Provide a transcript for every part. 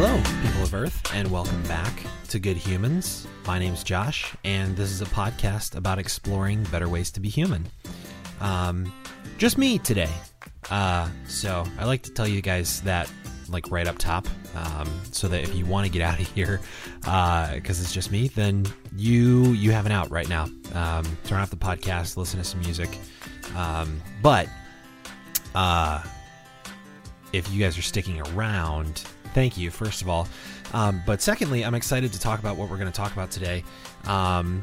Hello, people of Earth, and welcome back to Good Humans. My name's Josh, and this is a podcast about exploring better ways to be human. Um, just me today. Uh, so I like to tell you guys that, like right up top, um, so that if you want to get out of here, because it's just me, then you you have an out right now. Um, turn off the podcast, listen to some music. Um, but uh, if you guys are sticking around, thank you, first of all. Um, but secondly, I'm excited to talk about what we're going to talk about today. Um,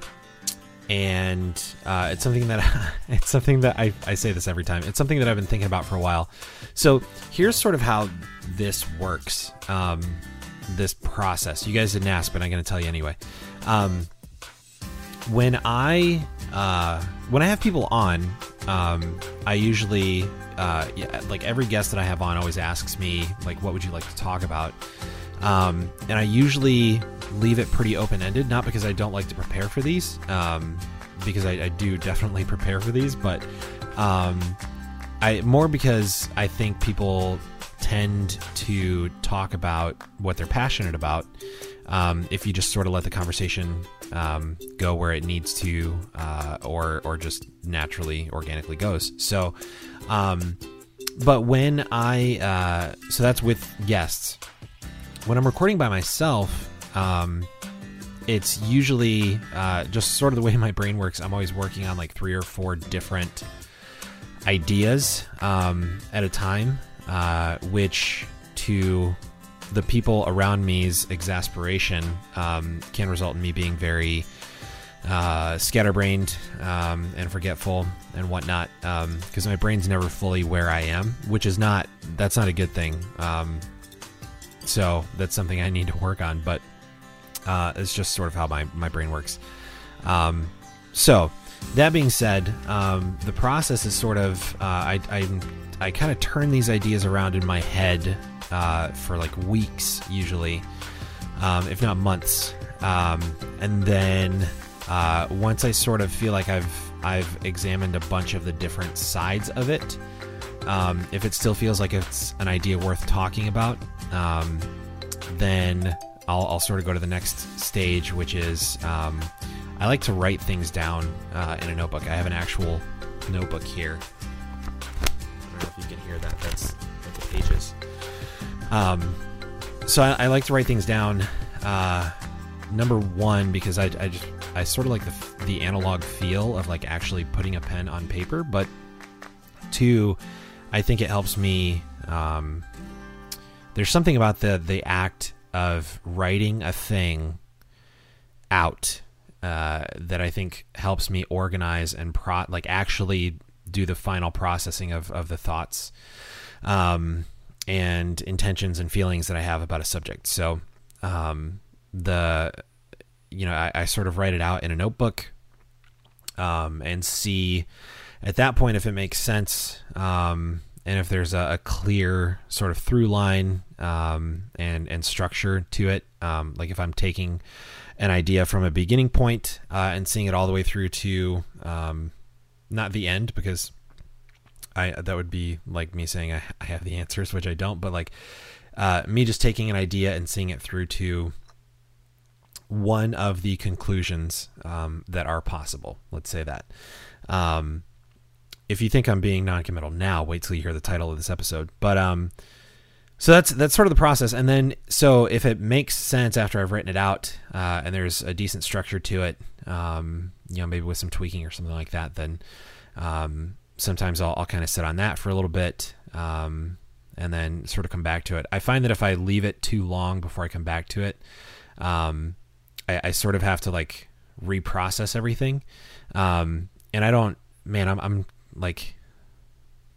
and uh, it's something that it's something that I, I say this every time. It's something that I've been thinking about for a while. So here's sort of how this works. Um, this process. You guys didn't ask, but I'm going to tell you anyway. Um, when I uh, when I have people on, um, I usually uh, yeah, like every guest that I have on always asks me like, "What would you like to talk about?" Um, and I usually leave it pretty open ended, not because I don't like to prepare for these, um, because I, I, do definitely prepare for these, but um, I more because I think people tend to talk about what they're passionate about. Um, if you just sort of let the conversation um, go where it needs to, uh, or or just naturally, organically goes. So, um, but when I uh, so that's with guests. When I'm recording by myself, um, it's usually uh, just sort of the way my brain works. I'm always working on like three or four different ideas um, at a time, uh, which to the people around me's exasperation um, can result in me being very uh, scatterbrained um, and forgetful and whatnot because um, my brain's never fully where I am, which is not that's not a good thing. Um, so that's something I need to work on, but uh, it's just sort of how my, my brain works. Um, so that being said, um, the process is sort of uh, I I, I kind of turn these ideas around in my head uh, for like weeks usually, um, if not months, and then uh, once I sort of feel like I've I've examined a bunch of the different sides of it. Um, if it still feels like it's an idea worth talking about, um, then I'll, I'll, sort of go to the next stage, which is um, I like to write things down uh, in a notebook. I have an actual notebook here. I don't know if you can hear that. That's, the pages. Um, so I, I, like to write things down. Uh, number one, because I, I just I sort of like the the analog feel of like actually putting a pen on paper, but two, I think it helps me. Um, there's something about the the act of writing a thing out uh, that I think helps me organize and pro like actually do the final processing of of the thoughts. Um, and intentions and feelings that I have about a subject. So, um, the you know, I, I, sort of write it out in a notebook um, and see at that point if it makes sense um, and if there's a, a, clear sort of through line um, and and structure to it. Um, like if I'm taking an idea from a beginning point, uh, and seeing it all the way through to um, not the end because I that would be like me saying I, I have the answers, which I don't, but like uh, me just taking an idea and seeing it through to one of the conclusions um, that are possible. Let's say that. Um, if you think I'm being non-committal now, wait till you hear the title of this episode. But um, so that's that's sort of the process, and then so if it makes sense after I've written it out, uh, and there's a decent structure to it, um, you know, maybe with some tweaking or something like that, then um, sometimes I'll, I'll kind of sit on that for a little bit, um, and then sort of come back to it. I find that if I leave it too long before I come back to it, um, I, I sort of have to like reprocess everything. Um, and I don't, man, I'm, I'm like,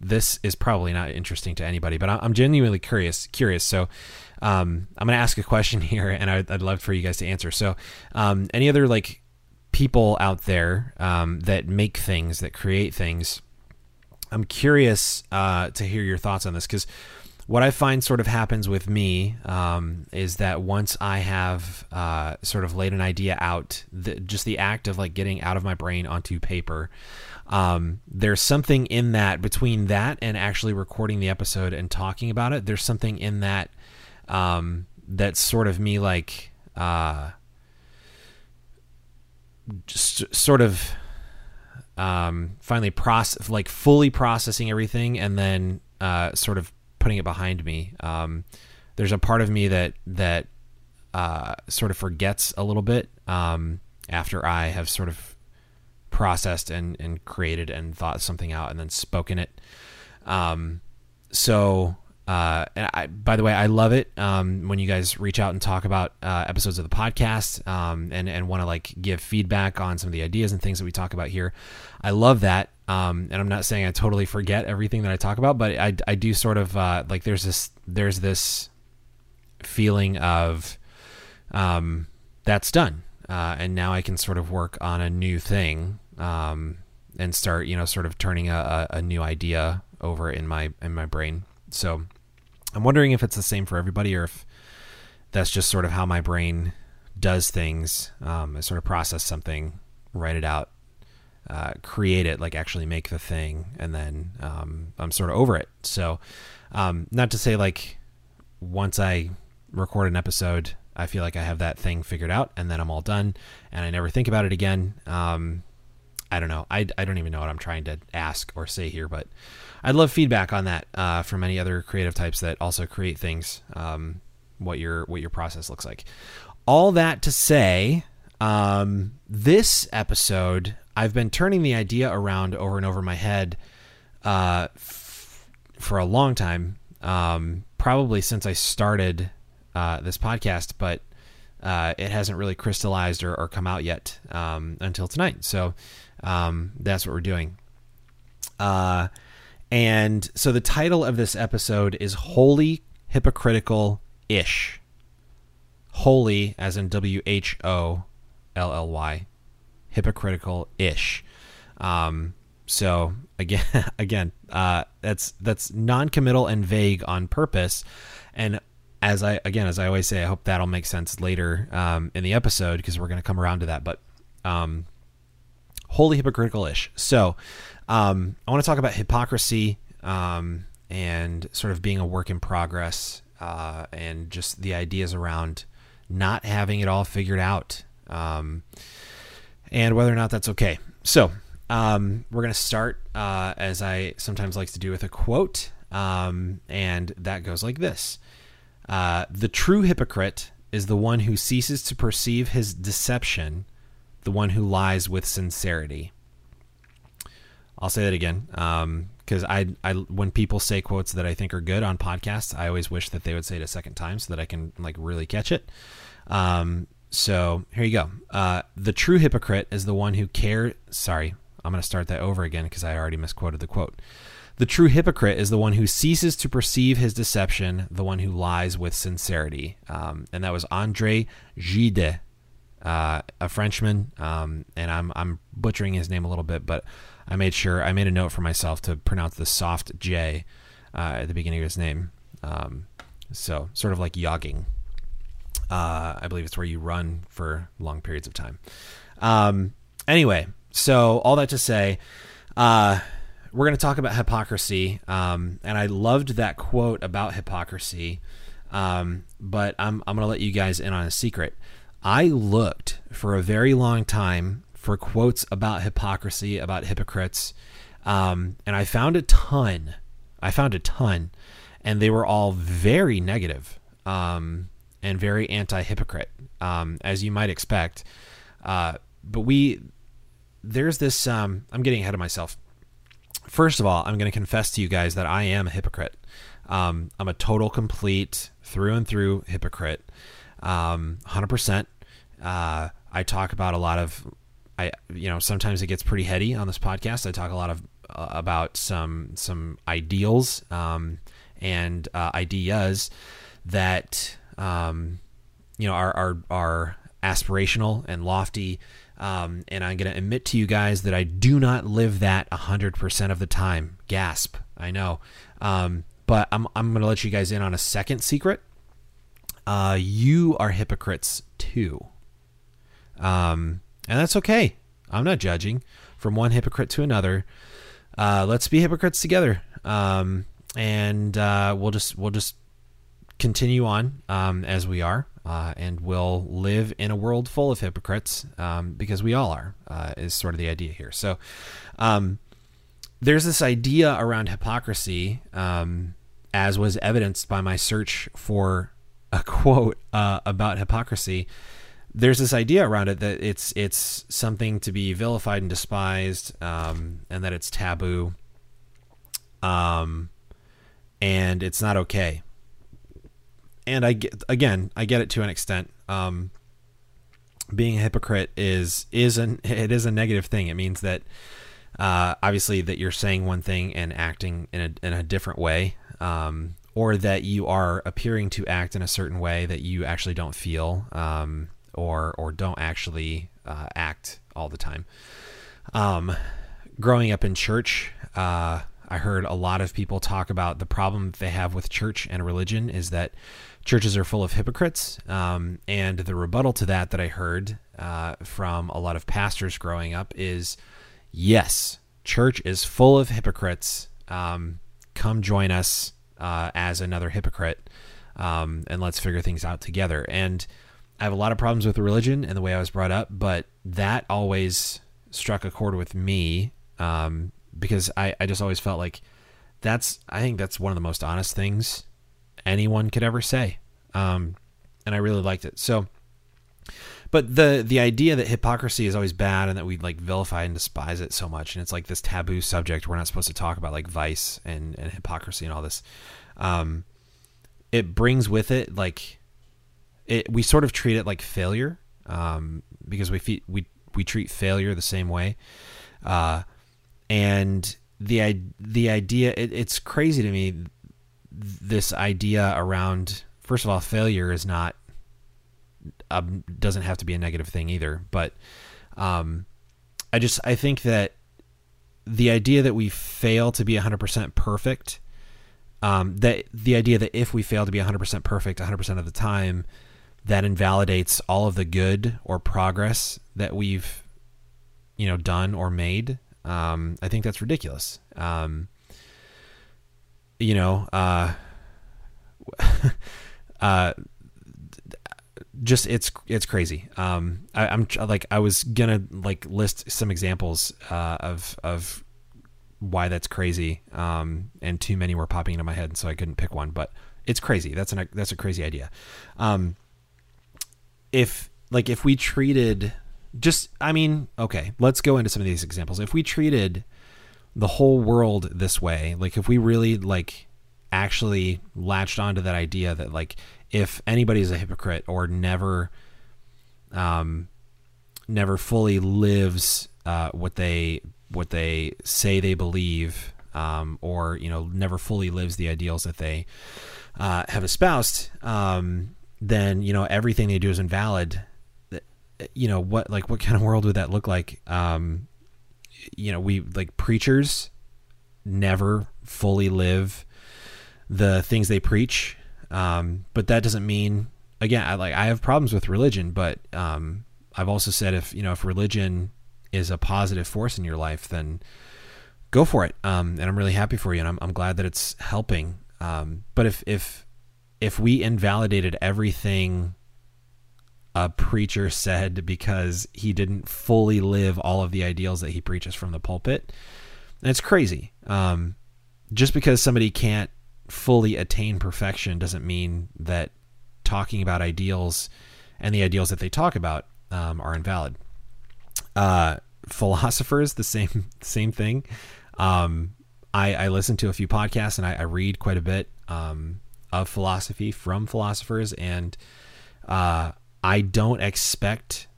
this is probably not interesting to anybody, but I'm genuinely curious. Curious. So, um, I'm going to ask a question here, and I'd, I'd, love for you guys to answer. So, um, any other like people out there um, that make things, that create things? I'm curious uh, to hear your thoughts on this because what I find sort of happens with me um, is that once I have uh, sort of laid an idea out, the, just the act of like getting out of my brain onto paper, um, there's something in that between that and actually recording the episode and talking about it. There's something in that um, that's sort of me like uh, just sort of um, finally process like fully processing everything and then uh, sort of putting it behind me. Um, there's a part of me that that uh, sort of forgets a little bit um, after I have sort of processed and, and created and thought something out and then spoken it. Um, so uh, and I, by the way, I love it um, when you guys reach out and talk about uh, episodes of the podcast um, and and want to like give feedback on some of the ideas and things that we talk about here. I love that, um, and I'm not saying I totally forget everything that I talk about, but I, I do sort of uh, like there's this there's this feeling of um, that's done, uh, and now I can sort of work on a new thing um, and start you know sort of turning a, a new idea over in my in my brain. So I'm wondering if it's the same for everybody or if that's just sort of how my brain does things. Um, I sort of process something, write it out, uh, create it, like actually make the thing, and then um, I'm sort of over it. So, um, not to say like once I record an episode, I feel like I have that thing figured out, and then I'm all done, and I never think about it again. Um, I don't know. I, I don't even know what I'm trying to ask or say here, but I'd love feedback on that uh, from any other creative types that also create things. Um, what your what your process looks like. All that to say, um, this episode I've been turning the idea around over and over my head uh, f- for a long time, um, probably since I started uh, this podcast, but uh, it hasn't really crystallized or, or come out yet um, until tonight. So um, that's what we're doing. Uh, and so the title of this episode is Wholly Hypocritical Ish. Wholly, as in W H O L L Y, hypocritical ish. Um, so again, again, uh, that's that's non-committal and vague on purpose. And as I again, as I always say, I hope that'll make sense later um, in the episode because we're going to come around to that. But um, wholly hypocritical ish. So um, I want to talk about hypocrisy um, and sort of being a work in progress uh, and just the ideas around not having it all figured out um, and whether or not that's okay. So um, we're going to start, uh, as I sometimes like to do, with a quote. Um, and that goes like this uh, The true hypocrite is the one who ceases to perceive his deception, the one who lies with sincerity. I'll say that again because um, I, I when people say quotes that I think are good on podcasts, I always wish that they would say it a second time so that I can like really catch it. Um, so here you go. Uh, the true hypocrite is the one who care. Sorry, I'm going to start that over again because I already misquoted the quote. The true hypocrite is the one who ceases to perceive his deception, the one who lies with sincerity. Um, and that was Andre Gide, uh, a Frenchman. Um, and I'm I'm butchering his name a little bit, but I made sure I made a note for myself to pronounce the soft J uh, at the beginning of his name. Um, so sort of like jogging. Uh, I believe it's where you run for long periods of time. Um, anyway, so all that to say, uh, we're going to talk about hypocrisy. Um, and I loved that quote about hypocrisy. Um, but I'm, I'm going to let you guys in on a secret. I looked for a very long time for quotes about hypocrisy, about hypocrites. Um, and I found a ton. I found a ton. And they were all very negative, um, and very anti hypocrite, um, as you might expect. Uh, but we, there's this, um, I'm getting ahead of myself. First of all, I'm going to confess to you guys that I am a hypocrite. Um, I'm a total, complete, through and through hypocrite. 100%. Um, uh, I talk about a lot of I you know sometimes it gets pretty heady on this podcast. I talk a lot of uh, about some some ideals um, and uh, ideas that um, you know are are, are aspirational and lofty. Um, and I'm going to admit to you guys that I do not live that 100% of the time. Gasp. I know. Um, but I'm, I'm going to let you guys in on a second secret. Uh, you are hypocrites too. Um, and that's okay. I'm not judging from one hypocrite to another. Uh, let's be hypocrites together, um, and uh, we'll just we'll just continue on um, as we are, uh, and we'll live in a world full of hypocrites um, because we all are. Uh, is sort of the idea here. So, um, there's this idea around hypocrisy, um, as was evidenced by my search for a quote uh, about hypocrisy. There's this idea around it that it's it's something to be vilified and despised, um, and that it's taboo, um, and it's not okay. And I get again, I get it to an extent. Um, being a hypocrite is is an it is a negative thing. It means that uh, obviously that you're saying one thing and acting in a in a different way. Um, or that you are appearing to act in a certain way that you actually don't feel um, or or don't actually uh, act all the time. Um, growing up in church, uh, I heard a lot of people talk about the problem they have with church and religion is that churches are full of hypocrites. Um, and the rebuttal to that that I heard uh, from a lot of pastors growing up is yes, church is full of hypocrites. Um, come join us uh, as another hypocrite, um, and let's figure things out together. And I have a lot of problems with religion and the way I was brought up, but that always struck a chord with me um, because I, I just always felt like that's I think that's one of the most honest things anyone could ever say, um, and I really liked it. So, but the the idea that hypocrisy is always bad and that we like vilify and despise it so much, and it's like this taboo subject we're not supposed to talk about, like vice and and hypocrisy and all this. Um, it brings with it like it. We sort of treat it like failure um, because we we we treat failure the same way, uh, and the the idea it, it's crazy to me. This idea around first of all, failure is not um, doesn't have to be a negative thing either. But um, I just I think that the idea that we fail to be 100% perfect, um, that the idea that if we fail to be 100% perfect 100% of the time, that invalidates all of the good or progress that we've you know done or made. Um, I think that's ridiculous. Um, you know, uh, uh, just it's it's crazy. Um, I, am like I was gonna like list some examples uh, of of why that's crazy, um, and too many were popping into my head, so I couldn't pick one. But it's crazy. That's an that's a crazy idea. Um, if like if we treated just, I mean, okay, let's go into some of these examples. If we treated the whole world this way, like if we really like actually latched onto that idea that like if anybody's a hypocrite or never um never fully lives uh, what they what they say they believe um, or you know never fully lives the ideals that they uh, have espoused um, then you know everything they do is invalid. You know what like what kind of world would that look like? Um, you know we like preachers never fully live the things they preach um, but that doesn't mean again, I like I have problems with religion, but um, I've also said if you know if religion is a positive force in your life, then go for it. Um, and I'm really happy for you, and I'm I'm glad that it's helping. Um, but if if if we invalidated everything a preacher said because he didn't fully live all of the ideals that he preaches from the pulpit, And it's crazy. Um, just because somebody can't fully attain perfection doesn't mean that talking about ideals and the ideals that they talk about um, are invalid. Uh, philosophers, the same same thing. Um, I, I, listen to a few podcasts and I, I read quite a bit um, of philosophy from philosophers, and uh, I don't expect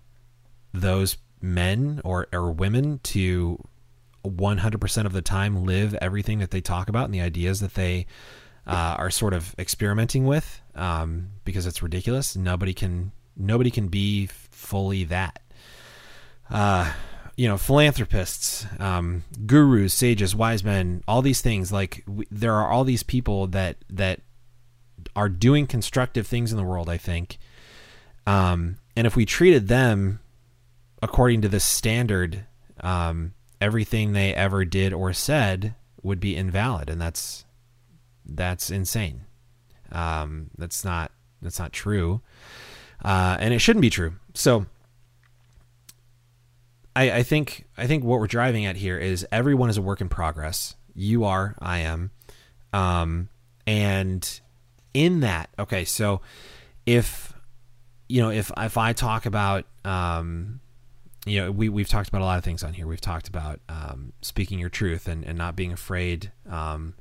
those men or, or women to 100% of the time live everything that they talk about and the ideas that they uh, are sort of experimenting with um, because it's ridiculous. Nobody can nobody can be fully that. Uh, you know, philanthropists, um, gurus, sages, wise men, all these things. Like there are all these people that that are doing constructive things in the world. I think, um, and if we treated them according to this standard, um, everything they ever did or said would be invalid, and that's that's insane. Um, that's not that's not true, uh, and it shouldn't be true. So, I, I think I think what we're driving at here is everyone is a work in progress. You are, I am, um, and in that, okay. So, if you know, if if I talk about um, you know, we we've talked about a lot of things on here. We've talked about um, speaking your truth and, and not being afraid um,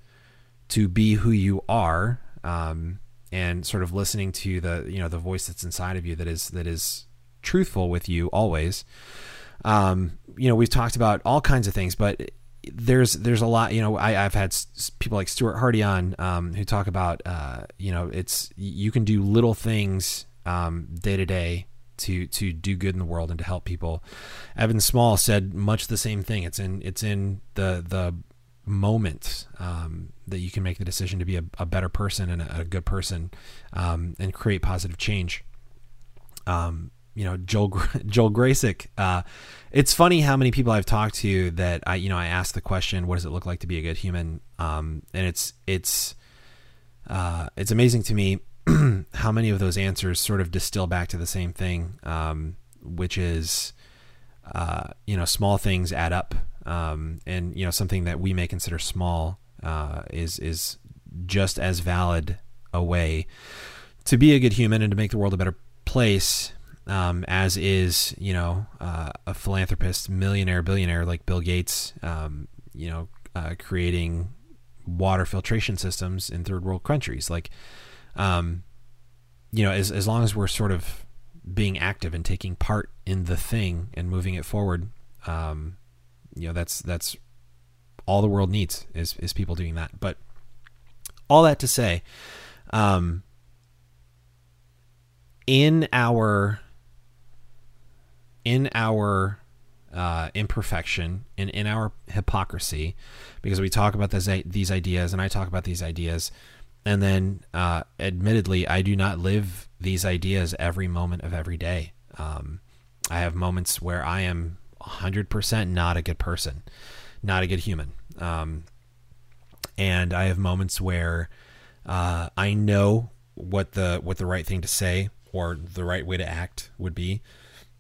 to be who you are, um, and sort of listening to the you know the voice that's inside of you that is that is truthful with you always. Um, you know, we've talked about all kinds of things, but there's there's a lot. You know, I, have had people like Stuart Hardy on um, who talk about uh, you know it's you can do little things day to day to to do good in the world and to help people. Evan Small said much the same thing. It's in it's in the the moment um, that you can make the decision to be a, a better person and a, a good person um, and create positive change. Um, you know, Joel Joel Graysick. Uh, it's funny how many people I've talked to that I you know I ask the question, "What does it look like to be a good human?" Um, and it's it's uh, it's amazing to me how many of those answers sort of distill back to the same thing, um, which is, uh, you know, small things add up, um, and you know something that we may consider small uh, is is just as valid a way to be a good human and to make the world a better place um, as is you know uh, a philanthropist, millionaire, billionaire like Bill Gates, um, you know, uh, creating water filtration systems in third world countries. Like, um, you know, as as long as we're sort of being active and taking part in the thing and moving it forward, um, you know, that's that's all the world needs is is people doing that. But all that to say, um, in our in our uh, imperfection and in our hypocrisy, because we talk about this, these ideas and I talk about these ideas and then, uh, admittedly, I do not live these ideas every moment of every day. Um, I have moments where I am 100% not a good person, not a good human. Um, and I have moments where uh, I know what the what the right thing to say or the right way to act would be,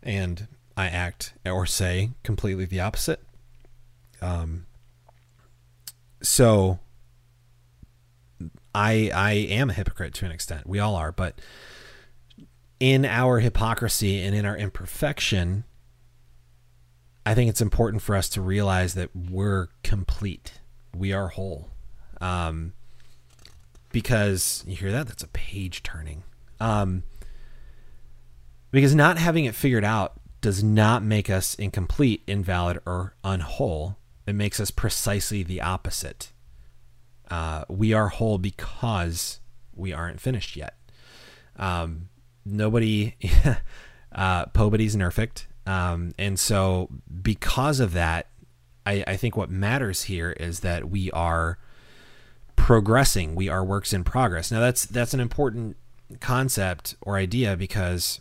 and I act or say completely the opposite. Um, so I I am a hypocrite to an extent. We all are, but in our hypocrisy and in our imperfection, I think it's important for us to realize that we're complete. We are whole. Um, because you hear that? That's a page turning. Um, because not having it figured out does not make us incomplete, invalid, or unwhole. It makes us precisely the opposite uh, we are whole because we aren't finished yet. Um, nobody, uh, nobody's perfect. Um, and so because of that, I, I think what matters here is that we are progressing. We are works in progress. Now that's, that's an important concept or idea because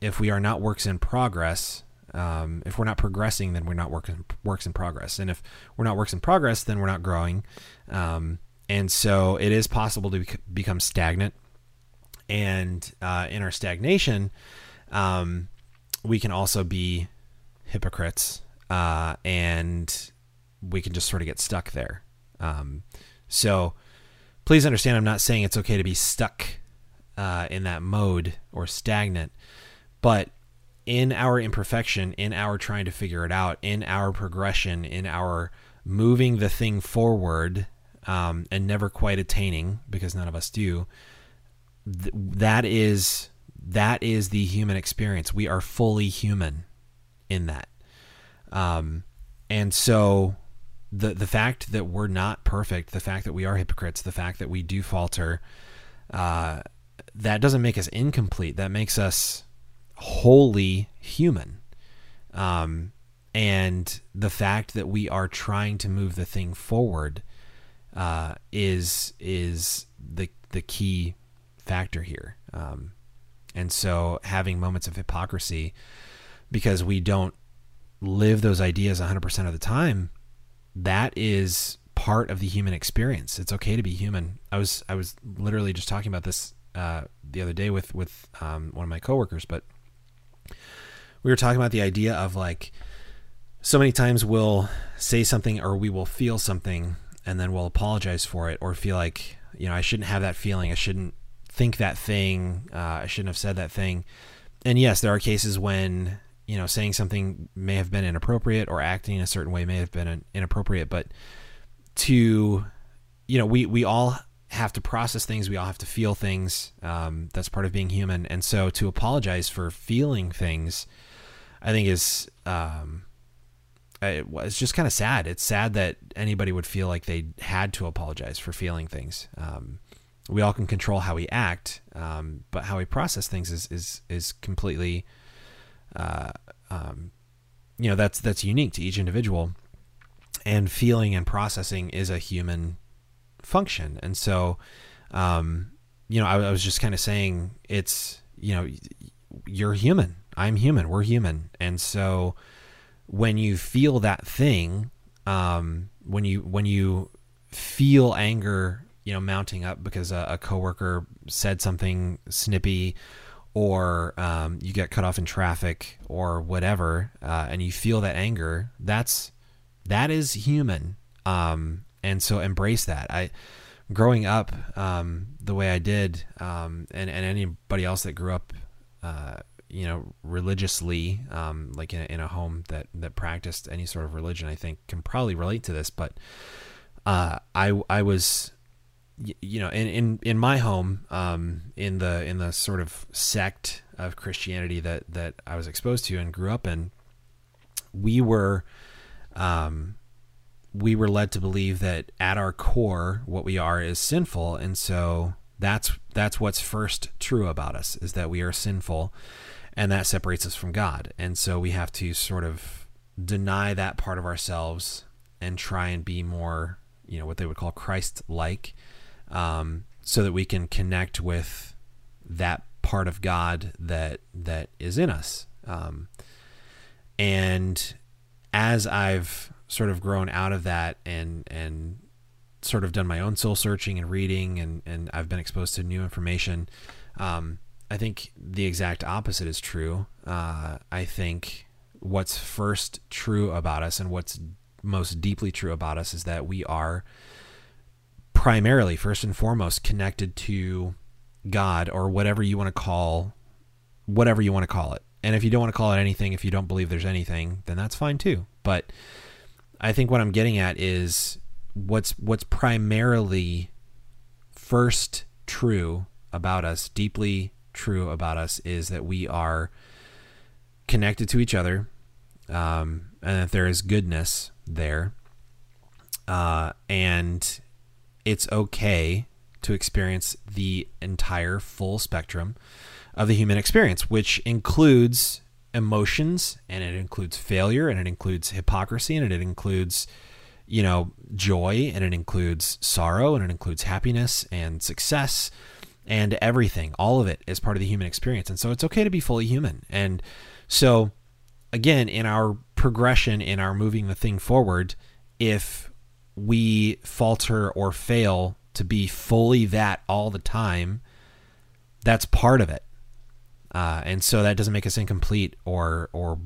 if we are not works in progress, um, if we're not progressing, then we're not working works in progress. And if we're not works in progress, then we're not growing. Um, and so it is possible to become stagnant. And uh, in our stagnation, um, we can also be hypocrites, uh, and we can just sort of get stuck there. Um, so please understand, I'm not saying it's okay to be stuck uh, in that mode or stagnant, but in our imperfection, in our trying to figure it out, in our progression, in our moving the thing forward um, and never quite attaining because none of us do. Th- that is that is the human experience. We are fully human in that, um, and so the the fact that we're not perfect, the fact that we are hypocrites, the fact that we do falter, uh, that doesn't make us incomplete. That makes us wholly human. Um, and the fact that we are trying to move the thing forward uh, is is the the key factor here. Um, and so having moments of hypocrisy because we don't live those ideas 100% of the time, that is part of the human experience. It's okay to be human. I was I was literally just talking about this uh, the other day with with um, one of my coworkers, but we were talking about the idea of like so many times we'll say something or we will feel something and then we'll apologize for it or feel like you know I shouldn't have that feeling. I shouldn't think that thing. Uh, I shouldn't have said that thing. And yes, there are cases when you know saying something may have been inappropriate or acting in a certain way may have been inappropriate, but to you know we we all have to process things we all have to feel things um, that's part of being human and so to apologize for feeling things i think is um, it's just kind of sad it's sad that anybody would feel like they had to apologize for feeling things um, we all can control how we act um, but how we process things is is is completely uh, um, you know that's that's unique to each individual and feeling and processing is a human function. And so, um, you know, I, I was just kind of saying it's, you know, you're human. I'm human. We're human. And so when you feel that thing, um, when you, when you feel anger, you know, mounting up because a, a coworker said something snippy or um, you get cut off in traffic or whatever, uh, and you feel that anger, that's that is human. Um, and so embrace that. I, growing up um, the way I did, um, and and anybody else that grew up, uh, you know, religiously, um, like in a, in a home that that practiced any sort of religion, I think can probably relate to this. But uh, I I was you know in in in my home um in the in the sort of sect of christianity that that i was exposed to and grew up in we were um, we were led to believe that at our core, what we are is sinful, and so that's that's what's first true about us is that we are sinful, and that separates us from God, and so we have to sort of deny that part of ourselves and try and be more, you know, what they would call Christ-like, um, so that we can connect with that part of God that that is in us. Um, and as I've sort of grown out of that and and sort of done my own soul searching and reading and and I've been exposed to new information, um, I think the exact opposite is true. Uh, I think what's first true about us and what's most deeply true about us is that we are primarily, first and foremost, connected to God or whatever you want to call whatever you want to call it. And if you don't want to call it anything, if you don't believe there's anything, then that's fine too. But I think what I'm getting at is what's what's primarily first true about us, deeply true about us, is that we are connected to each other, um, and that there is goodness there, uh, and it's okay to experience the entire full spectrum of the human experience, which includes emotions and it includes failure and it includes hypocrisy and it includes you know joy and it includes sorrow and it includes happiness and success and everything all of it is part of the human experience. And so it's okay to be fully human. And so again in our progression in our moving the thing forward if we falter or fail to be fully that all the time that's part of it. Uh, and so that doesn't make us incomplete or or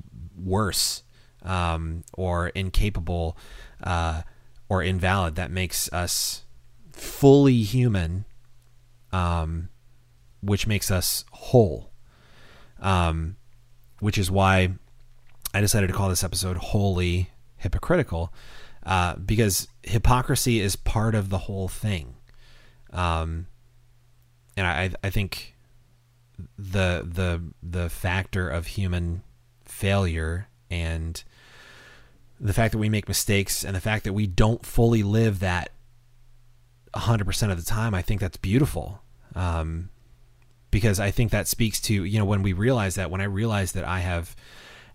worse um, or incapable uh, or invalid. That makes us fully human, um, which makes us whole. Um, which is why I decided to call this episode Wholly Hypocritical," uh, because hypocrisy is part of the whole thing. Um, and I, I think the the the factor of human failure and the fact that we make mistakes and the fact that we don't fully live that 100% of the time i think that's beautiful um, because i think that speaks to you know when we realize that when i realize that i have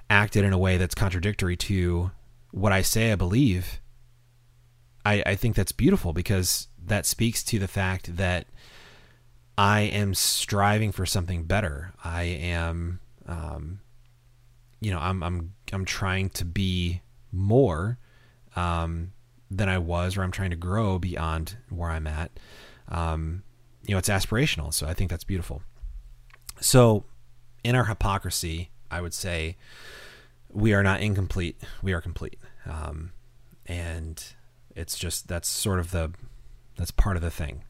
acted in a way that's contradictory to what i say i believe i, I think that's beautiful because that speaks to the fact that I am striving for something better. I am, um, you know, I'm I'm I'm trying to be more um, than I was, or I'm trying to grow beyond where I'm at. Um, you know, it's aspirational. So I think that's beautiful. So in our hypocrisy, I would say we are not incomplete. We are complete. Um, and it's just, that's sort of the, that's part of the thing.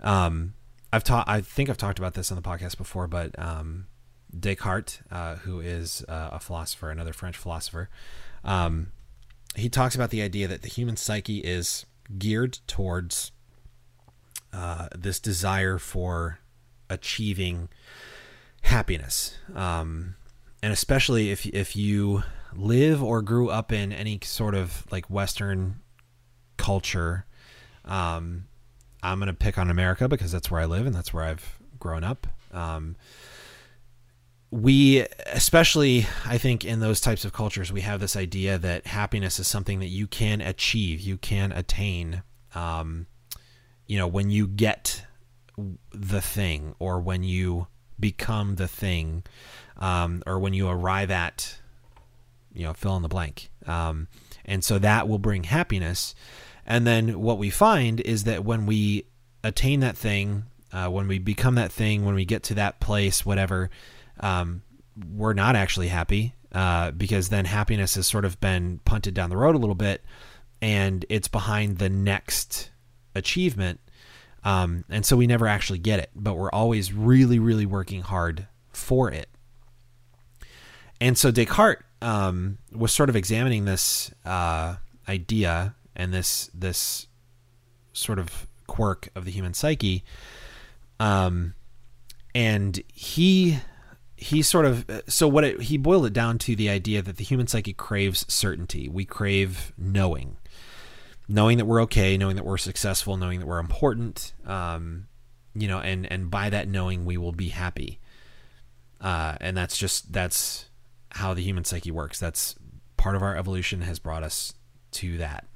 Um, I've taught, I think I've talked about this on the podcast before, but, um, Descartes, uh, who is uh, a philosopher, another French philosopher, um, he talks about the idea that the human psyche is geared towards uh, this desire for achieving happiness, um, and especially if if you live or grew up in any sort of like Western culture. Um, I'm gonna pick on America because that's where I live and that's where I've grown up. Um, we especially i think in those types of cultures we have this idea that happiness is something that you can achieve you can attain um, you know when you get the thing or when you become the thing um, or when you arrive at you know fill in the blank. Um, and so that will bring happiness. And then what we find is that when we attain that thing uh, when we become that thing when we get to that place whatever um, we're not actually happy uh, because then happiness has sort of been punted down the road a little bit and it's behind the next achievement. Um, and so we never actually get it, but we're always really, really working hard for it. And so Descartes um, was sort of examining this uh, idea and this this sort of quirk of the human psyche, um, and he he sort of so what it, he boiled it down to the idea that the human psyche craves certainty. We crave knowing, knowing that we're okay, knowing that we're successful, knowing that we're important. Um, you know, and and by that knowing, we will be happy. Uh, and that's just that's how the human psyche works. That's part of our evolution has brought us to that.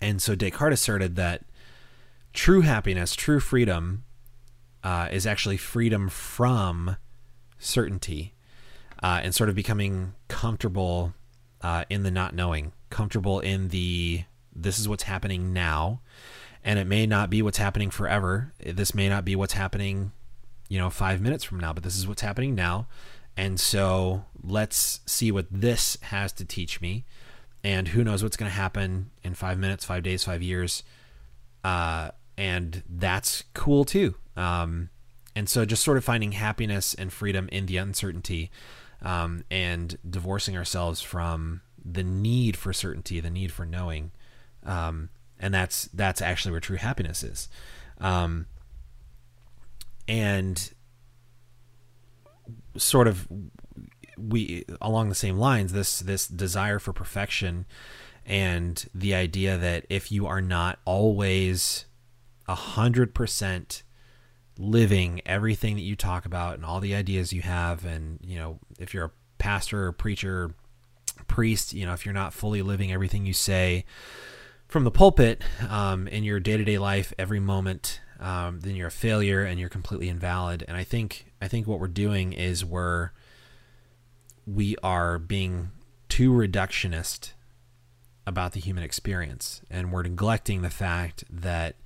And so Descartes asserted that true happiness, true freedom, uh, is actually freedom from certainty uh, and sort of becoming comfortable uh, in the not knowing, comfortable in the this is what's happening now, and it may not be what's happening forever. This may not be what's happening, you know, five minutes from now, but this is what's happening now. And so let's see what this has to teach me. And who knows what's going to happen in five minutes, five days, five years. Uh, and that's cool too. Um, and so just sort of finding happiness and freedom in the uncertainty um, and divorcing ourselves from the need for certainty, the need for knowing. Um, and that's that's actually where true happiness is. Um, and sort of we along the same lines this this desire for perfection and the idea that if you are not always a hundred percent living everything that you talk about and all the ideas you have. And you know if you're a pastor or preacher priest you know if you're not fully living everything you say from the pulpit um, in your day-to-day life every moment um, then you're a failure and you're completely invalid. And i think i think what we're doing is we're we are being too reductionist about the human experience. And we're neglecting the fact that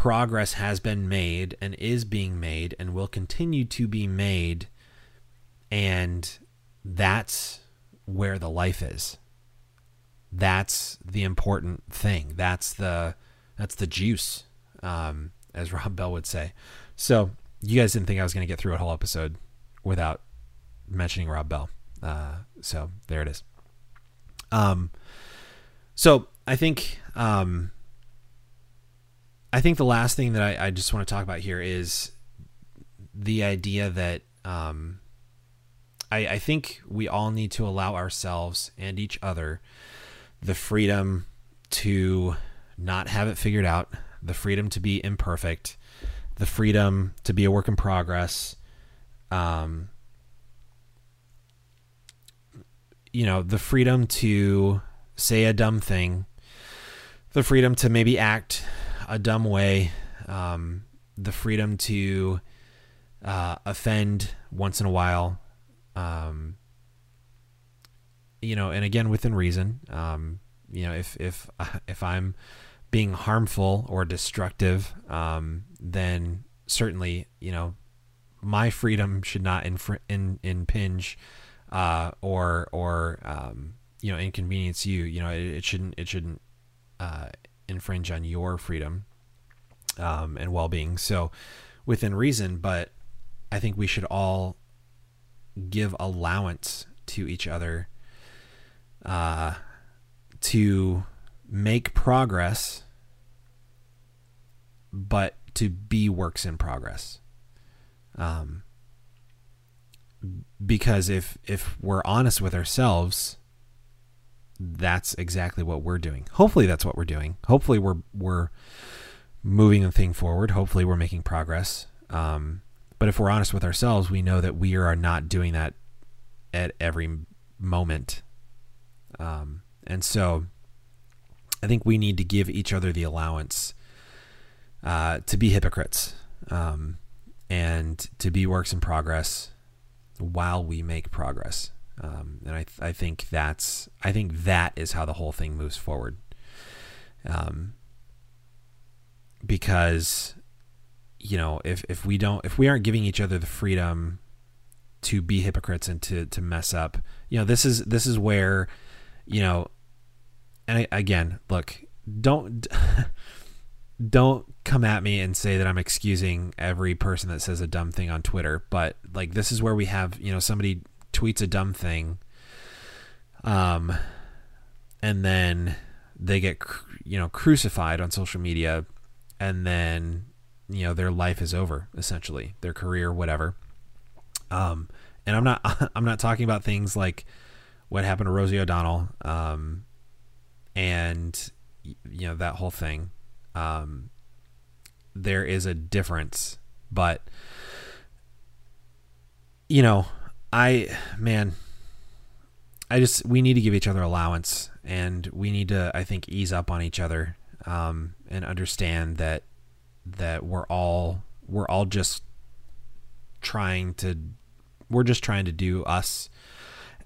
progress has been made and is being made and will continue to be made. And that's where the life is. That's the important thing. That's the that's the juice, um, as Rob Bell would say. So you guys didn't think I was going to get through a whole episode without mentioning Rob Bell. Uh, so there it is. Um, so I think um, I think the last thing that I, I just want to talk about here is the idea that um, I, I think we all need to allow ourselves and each other the freedom to not have it figured out, the freedom to be imperfect, the freedom to be a work in progress. Um, you know, the freedom to say a dumb thing, the freedom to maybe act a dumb way, um, the freedom to uh, offend once in a while, um, you know, and again within reason. Um, you know, if if if I'm being harmful or destructive, um, then certainly, you know, my freedom should not infr- in, impinge uh, or or um, you know inconvenience you. You know, it, it shouldn't it shouldn't uh, infringe on your freedom um, and well being. So within reason, but I think we should all give allowance to each other uh, to make progress, but to be works in progress. Um, because if if we're honest with ourselves, that's exactly what we're doing. Hopefully, that's what we're doing. Hopefully, we're we're moving the thing forward. Hopefully, we're making progress. Um, but if we're honest with ourselves, we know that we are not doing that at every moment. Um, and so, I think we need to give each other the allowance uh, to be hypocrites um, and to be works in progress while we make progress. Um, and I, th- I think that's I think that is how the whole thing moves forward. Um, because you know if if we don't if we aren't giving each other the freedom to be hypocrites and to to mess up, you know this is this is where you know and I, again look don't don't come at me and say that I'm excusing every person that says a dumb thing on Twitter, but like this is where we have, you know, somebody tweets a dumb thing um and then they get you know crucified on social media and then you know their life is over essentially, their career whatever. Um and I'm not I'm not talking about things like what happened to Rosie O'Donnell um and you know that whole thing um, there is a difference. But you know, I man, I just we need to give each other allowance, and we need to I think ease up on each other um, and understand that that we're all we're all just trying to we're just trying to do us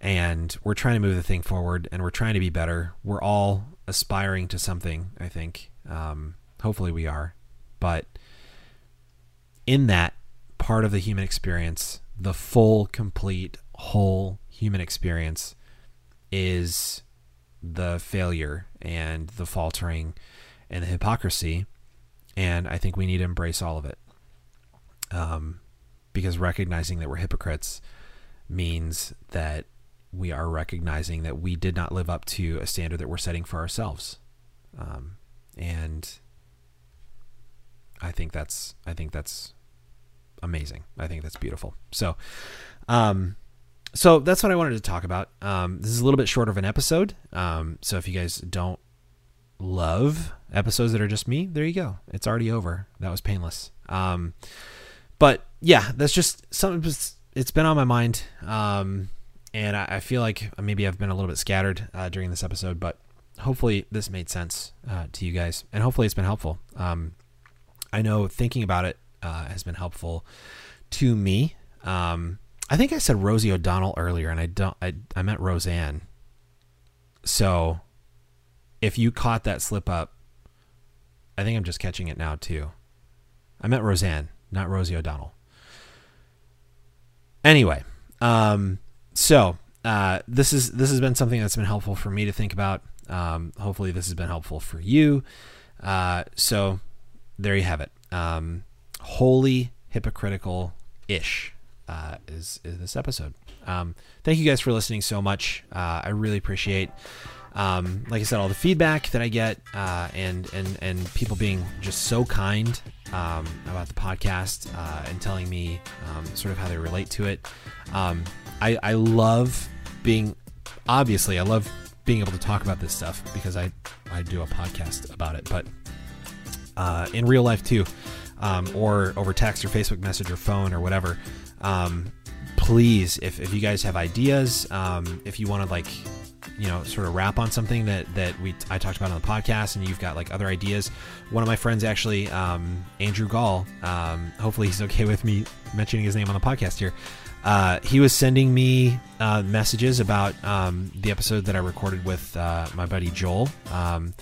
and we're trying to move the thing forward and we're trying to be better we're all aspiring to something i think um, hopefully, we are. But in that part of the human experience, the full, complete, whole human experience is the failure and the faltering and the hypocrisy. And I think we need to embrace all of it. Um, because recognizing that we're hypocrites means that we are recognizing that we did not live up to a standard that we're setting for ourselves. Um, and I think that's I think that's amazing. I think that's beautiful. So, um, so that's what I wanted to talk about. Um, this is a little bit shorter of an episode. Um, so if you guys don't love episodes that are just me, there you go. It's already over. That was painless. Um, but yeah, that's just something. It's been on my mind. Um, and I, I feel like maybe I've been a little bit scattered uh, during this episode, but hopefully this made sense uh, to you guys, and hopefully it's been helpful. Um, I know thinking about it uh, has been helpful to me. Um, I think I said Rosie O'Donnell earlier, and I don't. I I meant Roseanne. So, if you caught that slip up, I think I'm just catching it now too. I meant Roseanne, not Rosie O'Donnell. Anyway, um, so uh, this is this has been something that's been helpful for me to think about. Um, hopefully, this has been helpful for you. Uh, so, there you have it. Um, wholly hypocritical ish uh, is is this episode. Um, thank you guys for listening so much. Uh, I really appreciate. Um, like I said, all the feedback that I get, uh, and and and people being just so kind um, about the podcast uh, and telling me um, sort of how they relate to it. Um, I, I love being obviously I love being able to talk about this stuff because I I do a podcast about it, but uh, in real life too, um, or over text or Facebook message or phone or whatever. Um, please, if, if you guys have ideas, um, if you want to like, you know, sort of wrap on something that that we I talked about on the podcast, and you've got like other ideas. One of my friends actually, um, Andrew Gall. Um, hopefully, he's okay with me mentioning his name on the podcast here. uh, he was sending me uh, messages about um, the episode that I recorded with uh, my buddy Joel, um,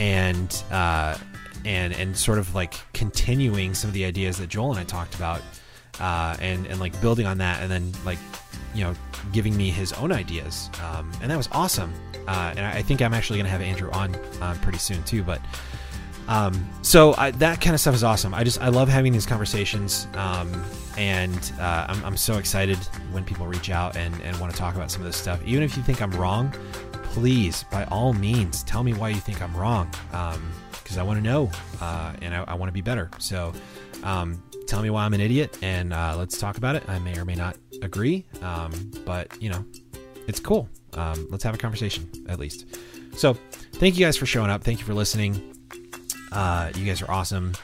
and uh, and and sort of like continuing some of the ideas that Joel and I talked about, uh, and and like building on that, and then like you know giving me his own ideas, um, and that was awesome. Uh, and I think I'm actually going to have Andrew on pretty soon too, but. Um, so I, that kind of stuff is awesome. I just I love having these conversations, um, and uh, I'm, I'm so excited when people reach out and, and want to talk about some of this stuff. Even if you think I'm wrong, please by all means tell me why you think I'm wrong, because I want to know uh, and I, I want to be better. So um, tell me why I'm an idiot, and uh, let's talk about it. I may or may not agree, um, but you know, it's cool. Um, let's have a conversation at least. So thank you guys for showing up. Thank you for listening. Uh, you guys are awesome,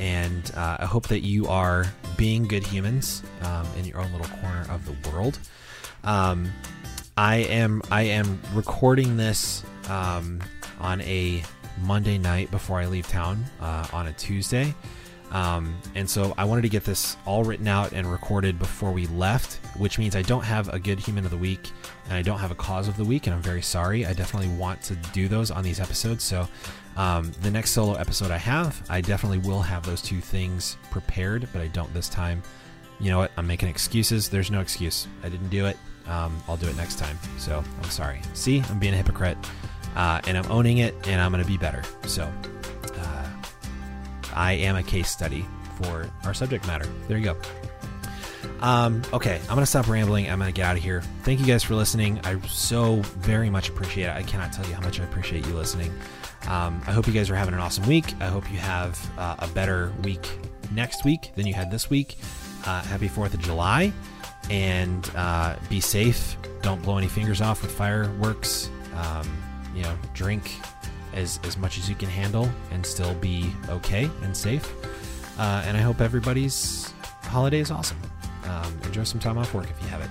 and uh, I hope that you are being good humans um, in your own little corner of the world. Um, I am I am recording this um, on a Monday night before I leave town uh, on a Tuesday. Um, and so I wanted to get this all written out and recorded before we left, which means I don't have a good human of the week and I don't have a cause of the week, and I'm very sorry. I definitely want to do those on these episodes. So um, the next solo episode I have, I definitely will have those two things prepared, but I don't this time. You know what? I'm making excuses. There's no excuse. I didn't do it. Um, I'll do it next time. So I'm sorry. See, I'm being a hypocrite, uh, and I'm owning it, and I'm going to be better. So uh, I am a case study for our subject matter. There you go. Um, okay, I'm gonna stop rambling. I'm gonna get out of here. Thank you guys for listening. I so very much appreciate it. I cannot tell you how much I appreciate you listening. Um, I hope you guys are having an awesome week. I hope you have uh, a better week next week than you had this week. Uh, happy 4th of July and uh, be safe. Don't blow any fingers off with fireworks. Um, you know, drink as, as much as you can handle and still be okay and safe. Uh, and I hope everybody's holiday is awesome. Um, enjoy some time off work if you have it.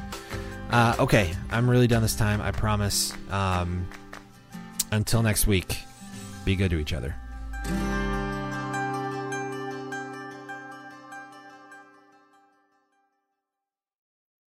Uh, okay, I'm really done this time. I promise. Um, until next week be good to each other.